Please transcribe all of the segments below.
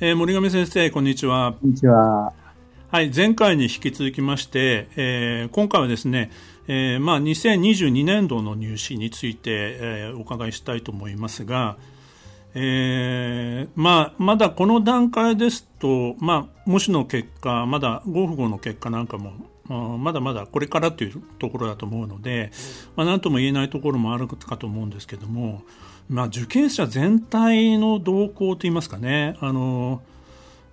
えー、森上先生こんにちは。こんにちは。はい前回に引き続きまして、えー、今回はですねえーまあ、2022年度の入試について、えー、お伺いしたいと思いますが、えーまあ、まだこの段階ですと、まあ、模試の結果まだ合符合の結果なんかもまだまだこれからというところだと思うので、まあ、何とも言えないところもあるかと思うんですけども、まあ、受験者全体の動向といいますかねあの、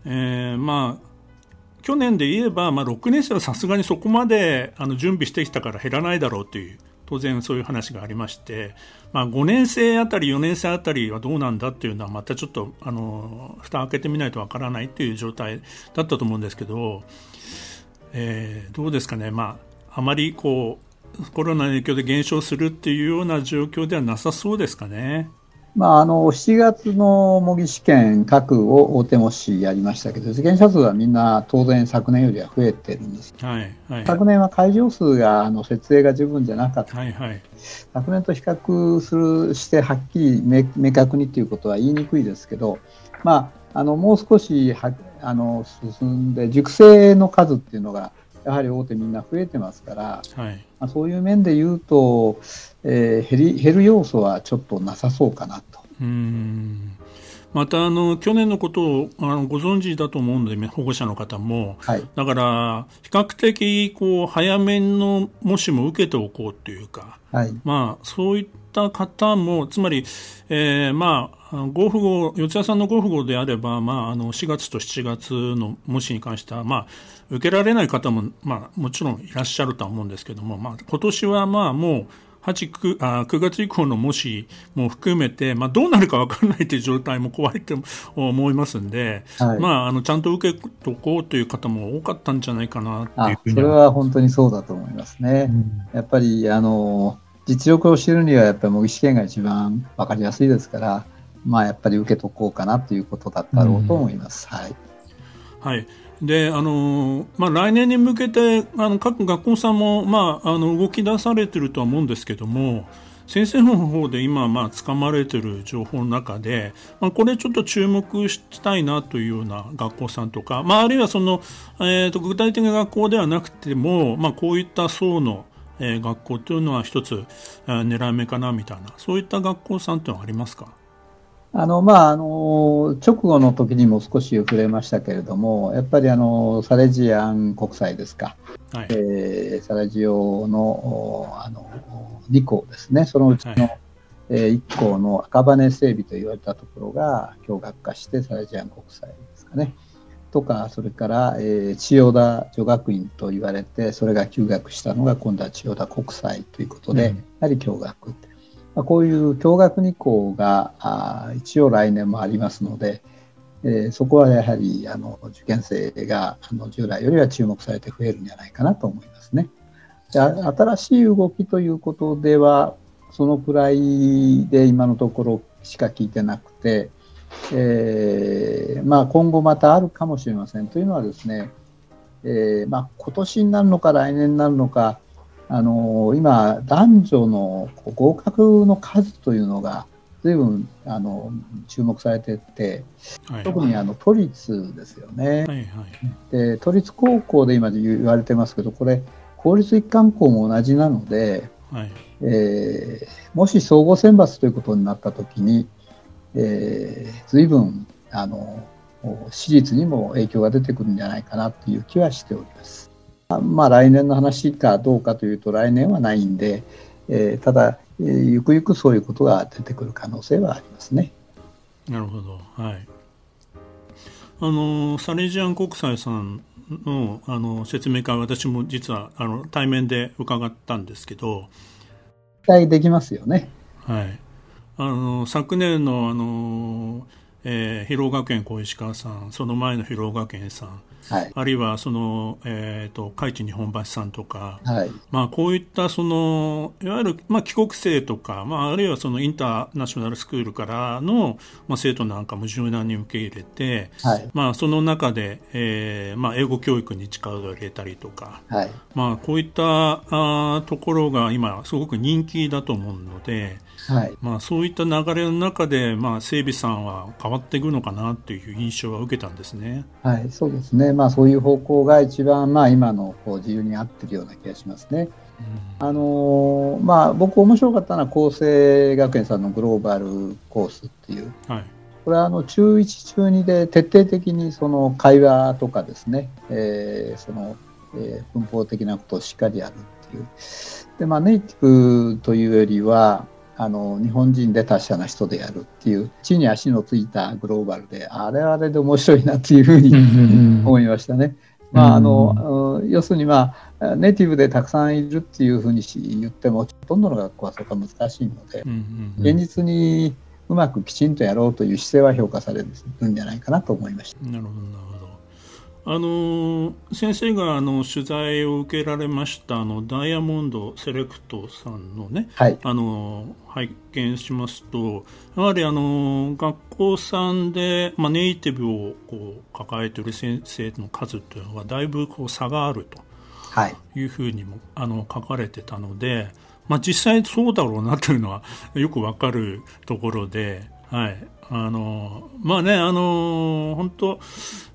えーまあ去年で言えば、まあ、6年生はさすがにそこまであの準備してきたから減らないだろうという当然そういう話がありまして、まあ、5年生あたり4年生あたりはどうなんだっていうのはまたちょっとあの蓋開けてみないとわからないっていう状態だったと思うんですけど、えー、どうですかね、まあ、あまりこうコロナの影響で減少するっていうような状況ではなさそうですかね。まあ、あの7月の模擬試験、各を大手模試やりましたけど、受験者数はみんな当然昨年よりは増えてるんです。はいはい、昨年は会場数があの設営が十分じゃなかった、はいはい、昨年と比較するしてはっきり明明確にということは言いにくいですけど、まあ、あのもう少しはあの進んで、熟成の数っていうのがやはり大手みんな増えてますから、はい。まあ、そういう面で言うと、えー、減り減る要素はちょっとなさそうかなと。うん。またあの去年のことをあのご存知だと思うので保護者の方も、はい、だから比較的こう早めのもしも受けておこうというか、はい、まあ、そういった方もつまり、えー、まあ合符号四谷さんの合符号であれば、まあ、あの4月と7月の模試に関しては、まあ、受けられない方も、まあ、もちろんいらっしゃるとは思うんですけども、まあ、今年はまあもう8 9, あ9月以降の模試も含めて、まあ、どうなるか分からないという状態も怖いと思いますんで、はい、まあ、あのちゃんと受けとこうという方も多かったんじゃないかなっていうふうにそれは本当にそうだと思いますね。うん、やっぱりあの実力を知るにはやっぱり模擬試験が一番分かりやすいですから、まあ、やっぱり受けとこうかなということだったろうと思います。はい、はいであのまあ、来年に向けてあの各学校さんも、まあ、あの動き出されてるとは思うんですけども先生の方で今、まあ、掴まれてる情報の中で、まあ、これちょっと注目したいなというような学校さんとか、まあ、あるいはその、えーと、具体的な学校ではなくても、まあ、こういった層の、えー、学校というのは一つ、えー、狙い目かなみたいなそういった学校さんというのはありますか？あのまあ、あの直後の時にも少し触れましたけれども、やっぱりあのサレジアン国際ですか、はい、えー、サラジオのあの2校ですね、そのうちの、はい、えー、1校の赤羽整備と言われたところが共学化してサレジアン国際ですかね。とか、それから、えー、千代田女学院と言われて、それが休学したのが今度は千代田国際ということで、うん、やはり共学。まあ、こういう共学2校があ一応来年もありますので、えー、そこはやはりあの受験生があの従来よりは注目されて増えるんじゃないかなと思いますね。で新しい動きということではそのくらいで今のところしか聞いてなくて、えーまあ、今後またあるかもしれませんというのはですね、えーまあ、今年になるのか来年になるのかあの今、男女の合格の数というのが随分あの注目されてて、はい、特にあの都立ですよね、はいはい、で。都立高校で今言われてますけど、これ、公立一貫校も同じなので、はい、えー、もし総合選抜ということになったときに、えー、随分あの私立にも影響が出てくるんじゃないかなという気はしております。まあ、来年の話かどうかというと来年はないんで、えー、ただ、えー、ゆくゆくそういうことが出てくる可能性はありますね。なるほど、はい、あのサレジアン国際さんのあの説明会私も実はあの対面で伺ったんですけど期待できますよね。はい、あの昨年のあのえー、広学園小石川さんその前の広学園さんはい、あるいはその、えーと、海地日本橋さんとか、はい、まあ、こういったそのいわゆる、まあ、帰国生とか、まあ、あるいはそのインターナショナルスクールからの、まあ、生徒なんかも柔軟に受け入れて、はい、まあ、その中で、えーまあ、英語教育に力を入れたりとか、はい。まあ、こういったあところが今すごく人気だと思うので。はい。まあ、そういった流れの中で、まあ、整備さんは変わっていくのかなという印象は受けたんですね。はい、そうですね、まあ、そういう方向が一番、まあ、今のこう自由に合ってるような気がしますね。うん、あのまあ、僕、面白かったのは厚生学園さんのグローバルコースっていう、はい、これはあの中1、中2で徹底的にその会話とかですね、えーそのえー、文法的なことをしっかりやるっていう。でまあ、ネイティブというよりは、あの日本人で達者な人でやるっていう地に足のついたグローバルであれはあれで面白いなっていうふうに思いましたね。まあ、あの要するに、まあ、ネイティブでたくさんいるっていうふうに言ってもほとんどの学校はそこは難しいので、現実にうまくきちんとやろうという姿勢は評価されるんじゃないかなと思いました。なるほどあの先生があの取材を受けられましたあのダイヤモンドセレクトさんのね、はい、あの拝見しますとやはりあの学校さんで、まあ、ネイティブをこう抱えている先生の数というのはだいぶこう差があるというふうにも、あの書かれてたので、まあ、実際そうだろうなというのはよくわかるところで。はいあのまあね、あの本当、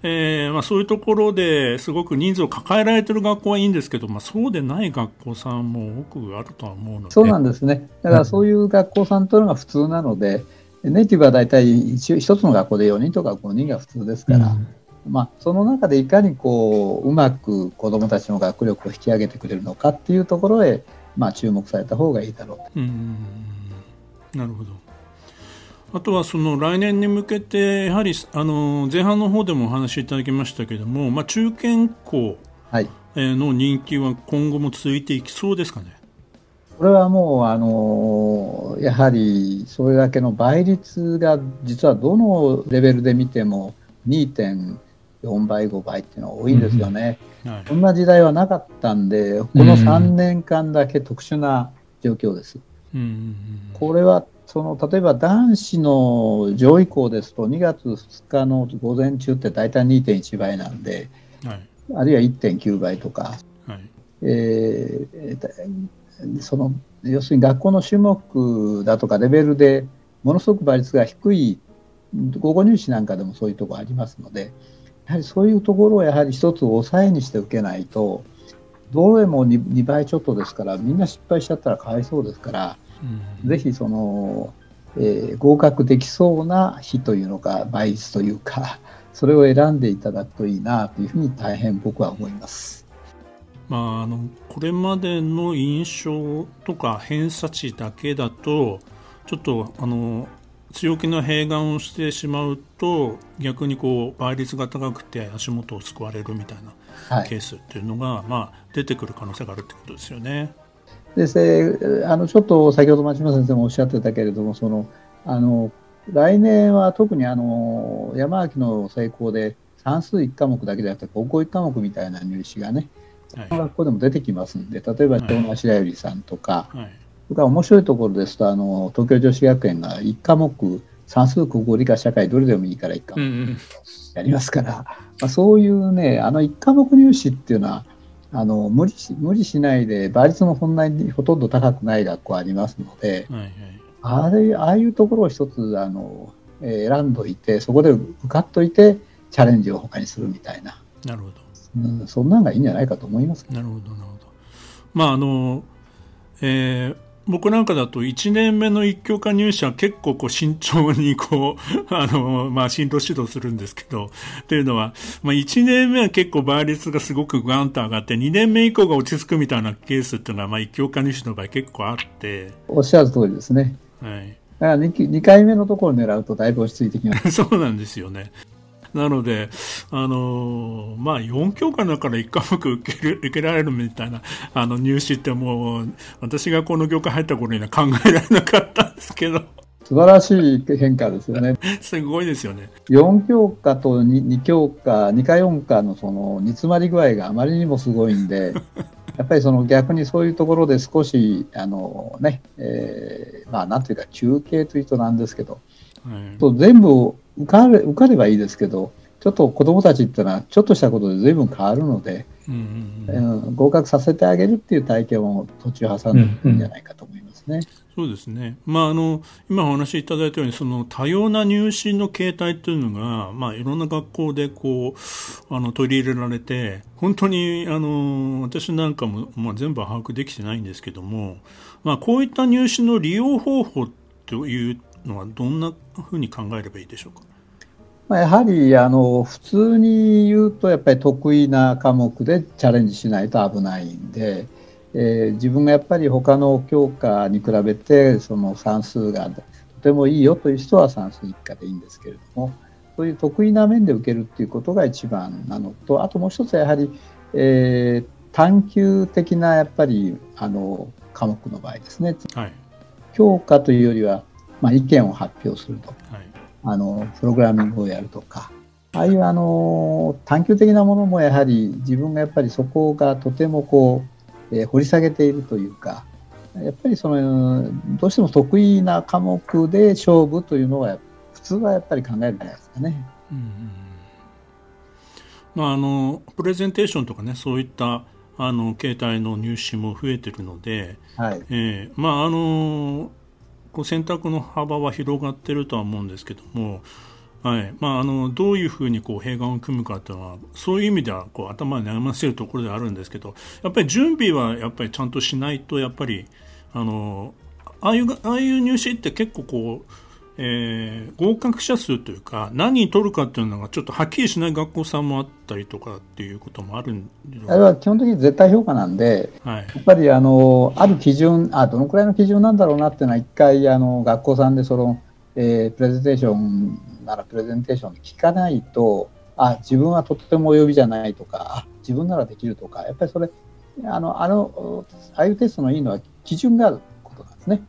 えーまあ、そういうところですごく人数を抱えられている学校はいいんですけど、まあ、そうでない学校さんも多くあるとは思うので。そうなんですね、だからそういう学校さんというのが普通なので、うん、ネイティブは大体一一つの学校で4人とか5人が普通ですから、うん、まあ、その中でいかにこううまく子どもたちの学力を引き上げてくれるのかっていうところへ、まあ、注目された方がいいだろうと。うん。なるほどあとはその来年に向けて、やはりあの前半の方でもお話しいただきましたけれども、まあ、中堅校の人気は今後も続いていきそうですかね？これはもうあのやはりそれだけの倍率が実はどのレベルで見ても2.4倍、5倍っていうのは多いんですよね。うんはい、そんな時代はなかったんで、この3年間だけ特殊な状況です。うん、これはその例えば男子の上位校ですと2月2日の午前中って大体2.1倍なんで、はい、あるいは1.9倍とか、はいえー、その要するに学校の種目だとかレベルでものすごく倍率が低い午後入試なんかでもそういうところありますのでやはりそういうところをやはり一つ抑えにして受けないとどれも 2, 2倍ちょっとですからみんな失敗しちゃったらかわいそうですから。ぜひその、えー、合格できそうな日というのか倍率というか それを選んでいただくといいなというふうに大変僕は思います。まあ、あのこれまでの印象とか偏差値だけだとちょっとあの強気の併願をしてしまうと逆にこう倍率が高くて足元を救われるみたいなケースっていうのが、はい、まあ、出てくる可能性があるってことですよね。であのちょっと先ほど町島先生もおっしゃってたけれどもそのあの来年は特にあの山脇の成功で算数1科目だけじゃなくて高校1科目みたいな入試がね、はい、学校でも出てきますんで例えば城之白百合さんとか、はい、それから面白いところですとあの東京女子学園が1科目算数国語理科社会どれでもいいから1科目やりますから、うんうん、まあ、そういうねあの1科目入試っていうのはあの無理し無理しないで倍率もそんなにほとんど高くない学校ありますので、はいはい、あれああいうところを一つあの、えー、選んどいてそこで受かっといてチャレンジを他にするみたいな。なるほど、うん、そんなんがいいんじゃないかと思いますなるほどなるほど。まああのえー僕なんかだと1年目の一教科入試は結構こう慎重にこう、あの、まあ、進路指導するんですけど、というのは、まあ、1年目は結構倍率がすごくガンと上がって、2年目以降が落ち着くみたいなケースっていうのは、まあ、一教科入試の場合結構あって。おっしゃる通りですね。はい。だから 2, 2回目のところを狙うとだいぶ落ち着いてきます。そうなんですよね。なので、あのまあ、4教科だから1科目受ける 受けられるみたいなあの入試ってもう私がこの業界入った頃には考えられなかったんですけど。素晴らしい変化ですよね。すごいですよね。4教科と 2, 2教科、2か4科のその煮詰まり具合があまりにもすごいんで、やっぱりその逆にそういうところで少し、あのね、えー、まあなんというか中継というとなんですけど、は全部受かれ受かればいいですけど、ちょっと子どもたちっていうのはちょっとしたことで随分変わるので、うんうんうん、合格させてあげるっていう体験を途中挟んでいくんじゃないかと思いますね。うんうんそうですね、まあ、あの今お話しいただいたようにその多様な入試の形態というのが、まあ、いろんな学校でこうあの取り入れられて本当にあの私なんかも、まあ、全部把握できてないんですけども、まあ、こういった入試の利用方法というのはどんなふうに考えればいいでしょうか？まあ、やはりあの普通に言うとやっぱり得意な科目でチャレンジしないと危ないんで。えー、自分がやっぱり他の教科に比べてその算数がとてもいいよという人は算数一科でいいんですけれどもそういう得意な面で受けるっていうことが一番なのとあともう一つはやはり、えー、探究的なやっぱりあの科目の場合ですね、はい、教科というよりは、まあ、意見を発表すると、はい、あのプログラミングをやるとか。ああいうあの探究的なものもやはり自分がやっぱりそこがとてもこうえー、掘り下げているというか、やっぱりそのどうしても得意な科目で勝負というのは普通はやっぱり考えるんじゃないですかね。うんまあ、あのプレゼンテーションとかねそういったあの携帯の入試も増えてるので、はい。えーまあ、あのこう選択の幅は広がってるとは思うんですけどもはい。まあ、あのどういうふうにこう併願を組むかというのはそういう意味ではこう頭を悩ませるところではあるんですけどやっぱり準備はやっぱりちゃんとしないとやっぱりあのああいうああいう入試って結構こう、えー、合格者数というか何に取るかっていうのがちょっとはっきりしない学校さんもあったりとかっていうこともあるんあれは基本的に絶対評価なんで、はい、やっぱりあのある基準あどのくらいの基準なんだろうなっていうのは一回あの学校さんでその、えー、プレゼンテーションならプレゼンテーションで聞かないとあ自分はとってもお呼びじゃないとかあ自分ならできるとかやっぱりそれあのあのああいうテストのいいのは基準があることなんですね。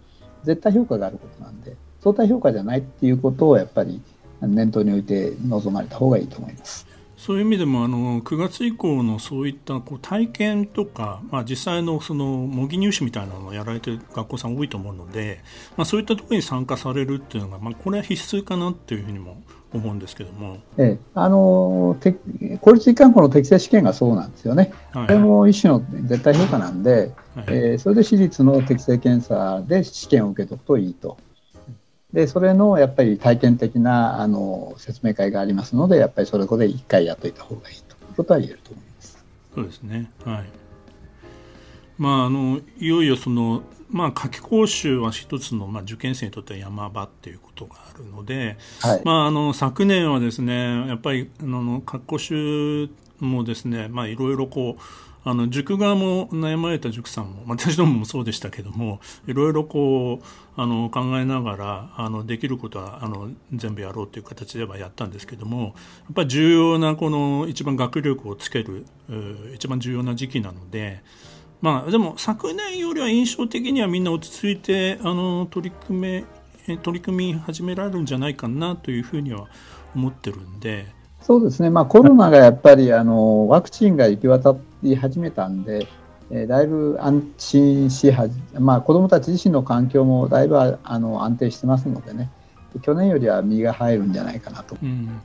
絶対評価があることなんで相対評価じゃないっていうことをやっぱり念頭に置いて臨まれた方がいいと思います。そういう意味でもあの9月以降のそういったこう体験とか、まあ、実際のその模擬入試みたいなのをやられてる学校さん多いと思うので、まあ、そういったところに参加されるっていうのが、まあ、これは必須かなっていうふうにも思うんですけども、ええ、あの公立一貫校の適正試験がそうなんですよね、はい、これも一種の絶対評価なんで、はい、えー、それで私立の適正検査で試験を受けておくといいと。でそれのやっぱり体験的なあの説明会がありますのでやっぱりそれこで1回やっといた方がいいということは言えると思います。そうですね。はい。まあ、あのいよいよその、まあ、夏期講習は一つの、まあ、受験生にとっては山場っていうことがあるので、はい。まあ、あの昨年はですねやっぱりあの夏期講習もですね、まあ、いろいろこうあの塾側も悩まれた塾さんも私どももそうでしたけども いろいろこうあの考えながらあのできることはあの全部やろうという形ではやったんですけどもやっぱり重要なこの一番学力をつける一番重要な時期なので。まあ、でも昨年よりは印象的にはみんな落ち着いてあの取り組め取り組み始められるんじゃないかなというふうには思ってるんでそうですね、まあ、コロナがやっぱりあのワクチンが行き渡り始めたんで、えー、だいぶ安心しはじ、まあ、子どもたち自身の環境もだいぶあの安定してますのでね、去年よりは身が入るんじゃないかなと。うん。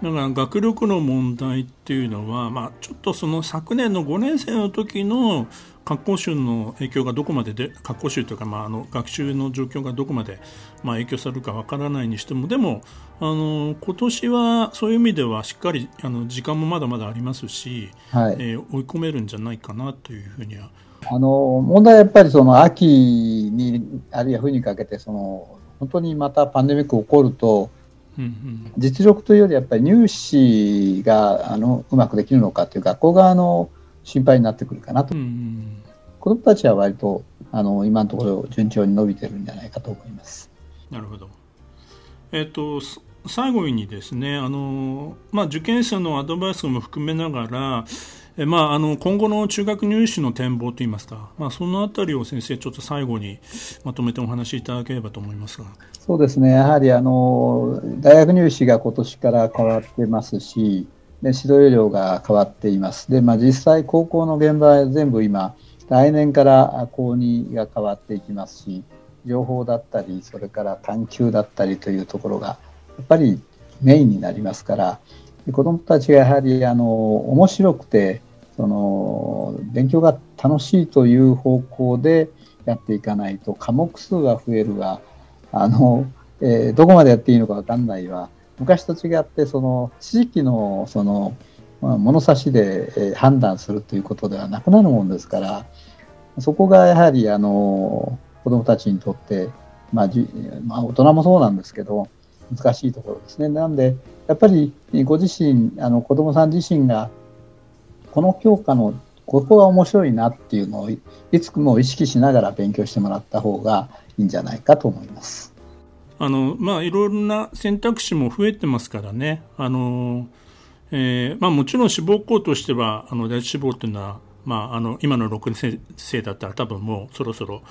だから学力の問題っていうのは、まあ、ちょっとその昨年の5年生の時の学校習の影響がどこまでで学校習というか、まあ、あの学習の状況がどこまで、まあ、影響されるかわからないにしてもでもあの今年はそういう意味ではしっかりあの時間もまだまだありますし、はいえー、追い込めるんじゃないかなというふうには。あの問題はやっぱりその秋にあるいは冬にかけてその本当にまたパンデミック起こると、うんうん、実力というよりやっぱり入試があのうまくできるのかという学校側の心配になってくるかなと。うん、子どもたちは割とあの今のところ順調に伸びてるんじゃないかと思います。なるほど。えっ、と最後にですねあの、まあ、受験者のアドバイスも含めながら、えまあ、あの今後の中学入試の展望といいますか、まあ、そのあたりを先生、ちょっと最後にまとめてお話しいただければと思いますがそうですね、やはりあの大学入試が今年から変わってますし、で指導要領が変わっています。で、まあ、実際、高校の現場は全部今、来年から高2が変わっていきますし、情報だったり、それから探究だったりというところが、やっぱりメインになりますから、子どもたちがやはりあの面白くてその勉強が楽しいという方向でやっていかないと科目数が増えるがあの、えー、どこまでやっていいのか分かんないわ昔と違ってその地域のその、まあ、物差しで、判断するということではなくなるもんですからそこがやはりあの子どもたちにとって、まあ、まあ、大人もそうなんですけど難しいところですね。なんでやっぱりご自身あの子どもさん自身がこの教科のここが面白いなっていうのをいつも意識しながら勉強してもらった方がいいんじゃないかと思います。あのまあいろんな選択肢も増えてますからね。あのえーまあ、もちろん志望校としてはあの第一志望っていうのは、まあ、あの今の6年生だったら多分もうそろそろ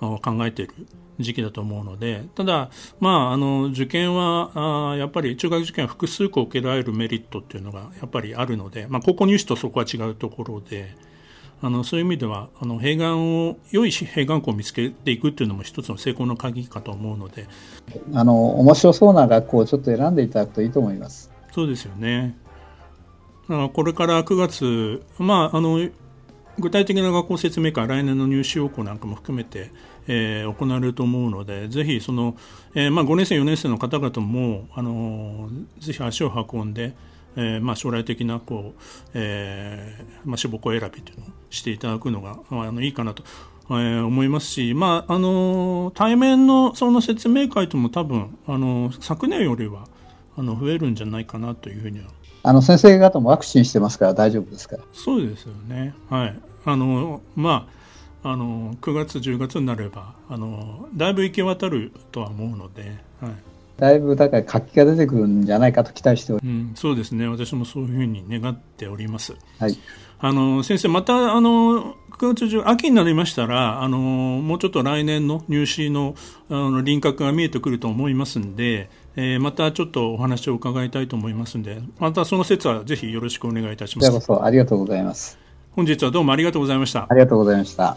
考えている時期だと思うのでただ、まあ、あの受験はあやっぱり中学受験は複数個受けられるメリットっていうのがやっぱりあるので、まあ、高校入試とそこは違うところであのそういう意味ではあの併願を良い併願校を見つけていくっていうのも一つの成功の鍵かと思うのであの面白そうな学校をちょっと選んでいただくといいと思います。そうですよねこれから9月、まあ、あの具体的な学校説明会、来年の入試要項なんかも含めて、えー、行われると思うので、ぜひその、えーまあ、5年生、4年生の方々も、あのー、ぜひ足を運んで、えーまあ、将来的なこう、えーまあ、志望校選びというのをしていただくのが、まあ、あのいいかなと、えー、思いますし、まああのー、対面のその説明会とも多分、あのー、昨年よりはあの増えるんじゃないかなというふうには。あの先生方もワクチンしてますから大丈夫ですから。そうですよね。はい。あのまああの9月10月になればあのだいぶ行き渡るとは思うので、はい、だいぶだから活気が出てくるんじゃないかと期待しており、うん、そうですね私もそういうふうに願っております。はいあの先生、またあの9月中、秋になりましたらあのもうちょっと来年の入試のあの輪郭が見えてくると思いますんで、えー、またちょっとお話を伺いたいと思いますんでまたその説はぜひよろしくお願いいたします。こそありがとうございます。本日はどうもありがとうございました。ありがとうございました。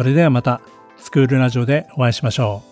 それではまたスクールラジオでお会いしましょう。